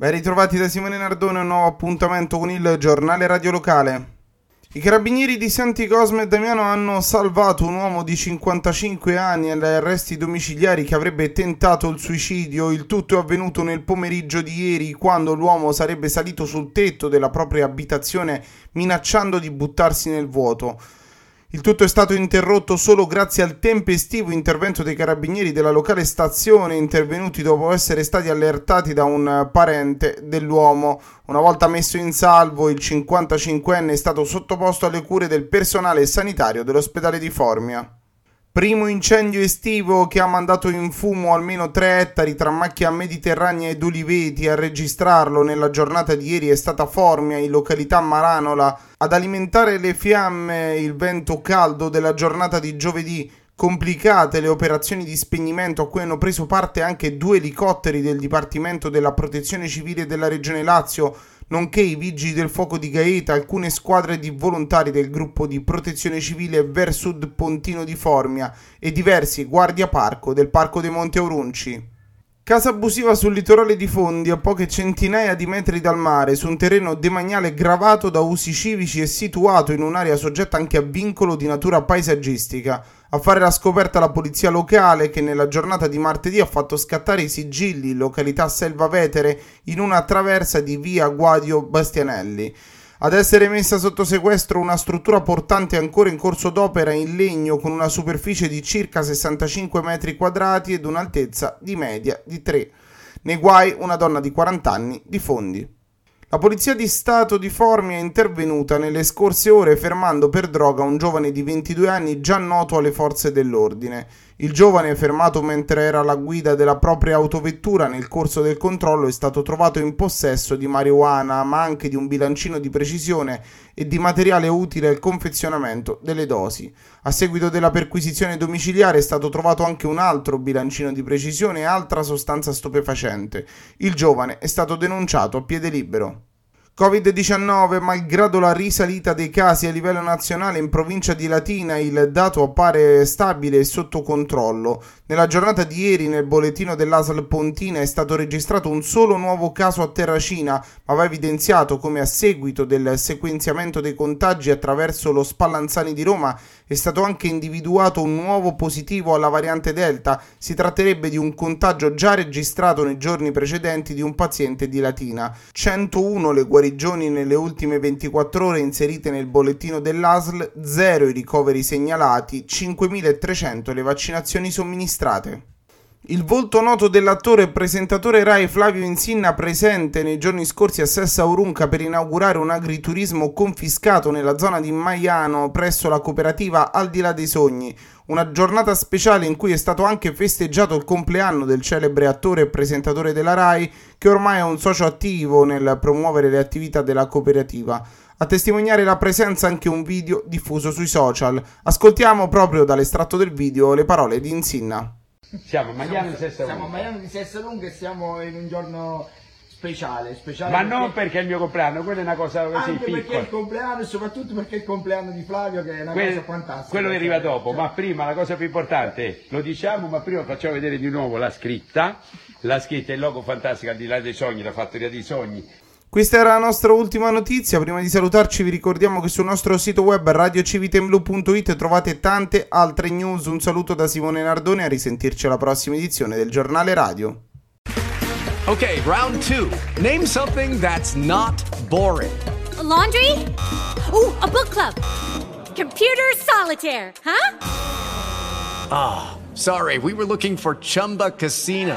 Ben ritrovati da Simone Nardone, un nuovo appuntamento con il giornale radio locale. I carabinieri di Santi Cosme e Damiano hanno salvato un uomo di 55 anni agli arresti domiciliari che avrebbe tentato il suicidio. Il tutto è avvenuto nel pomeriggio di ieri, quando l'uomo sarebbe salito sul tetto della propria abitazione minacciando di buttarsi nel vuoto. Il tutto è stato interrotto solo grazie al tempestivo intervento dei carabinieri della locale stazione intervenuti dopo essere stati allertati da un parente dell'uomo. Una volta messo in salvo, il 55enne è stato sottoposto alle cure del personale sanitario dell'ospedale di Formia. Primo incendio estivo che ha mandato in fumo almeno 3 ettari tra macchia mediterranea ed oliveti. A registrarlo nella giornata di ieri è stata Formia, in località Maranola. Ad alimentare le fiamme il vento caldo della giornata di giovedì. Complicate le operazioni di spegnimento a cui hanno preso parte anche due elicotteri del Dipartimento della Protezione Civile della Regione Lazio nonché i vigili del fuoco di Gaeta, alcune squadre di volontari del gruppo di protezione civile Versud Pontino di Formia e diversi guardia parco del Parco dei Monti Aurunci. Casa abusiva sul litorale di Fondi, a poche centinaia di metri dal mare, su un terreno demaniale gravato da usi civici e situato in un'area soggetta anche a vincolo di natura paesaggistica. A fare la scoperta la polizia locale che nella giornata di martedì ha fatto scattare i sigilli in località Selva Vetere in una traversa di via Guadio Bastianelli. Ad essere messa sotto sequestro una struttura portante ancora in corso d'opera in legno con una superficie di circa 65 metri quadrati ed un'altezza di media di 3. Nei guai una donna di 40 anni di fondi. La polizia di Stato di Formia è intervenuta nelle scorse ore fermando per droga un giovane di 22 anni già noto alle forze dell'ordine. Il giovane, fermato mentre era alla guida della propria autovettura nel corso del controllo, è stato trovato in possesso di marijuana, ma anche di un bilancino di precisione e di materiale utile al confezionamento delle dosi. A seguito della perquisizione domiciliare è stato trovato anche un altro bilancino di precisione e altra sostanza stupefacente. Il giovane è stato denunciato a piede libero. Covid-19, malgrado la risalita dei casi a livello nazionale in provincia di Latina, il dato appare stabile e sotto controllo. Nella giornata di ieri nel bollettino dell'ASL Pontina è stato registrato un solo nuovo caso a Terracina, ma va evidenziato come a seguito del sequenziamento dei contagi attraverso lo Spallanzani di Roma è stato anche individuato un nuovo positivo alla variante Delta. Si tratterebbe di un contagio già registrato nei giorni precedenti di un paziente di Latina. 101 le guarigioni nelle ultime 24 ore inserite nel bollettino dell'ASL, 0 i ricoveri segnalati, 5.300 le vaccinazioni somministrate. Il volto noto dell'attore e presentatore Rai Flavio Insinna presente nei giorni scorsi a Sessa Urunca per inaugurare un agriturismo confiscato nella zona di Maiano presso la cooperativa Al di là dei sogni, una giornata speciale in cui è stato anche festeggiato il compleanno del celebre attore e presentatore della Rai che ormai è un socio attivo nel promuovere le attività della cooperativa. A testimoniare la presenza anche un video diffuso sui social. Ascoltiamo proprio dall'estratto del video le parole di Insinna. Siamo a Maiano di Sessa Siamo a Maiano di Sessalunga e siamo in un giorno speciale, speciale Ma non perché è il mio compleanno, quella è una cosa così anche perché è piccola. il compleanno e soprattutto perché è il compleanno di Flavio che è una Que- cosa fantastica. quello che arriva dopo, Cioè, ma prima la cosa più importante è, lo diciamo, ma prima facciamo vedere di nuovo la scritta, la scritta, il logo fantastico al di là dei sogni, la fattoria dei sogni. Questa era la nostra ultima notizia. Prima di salutarci, vi ricordiamo che sul nostro sito web radiocivitemblue.it trovate tante altre news. Un saluto da Simone Nardone. A risentirci alla prossima edizione del giornale radio. Okay, round two. Name something that's not boring. A laundry? Ooh, a book club. Computer solitaire, huh? Ah, sorry, we were looking for Chumba Casino.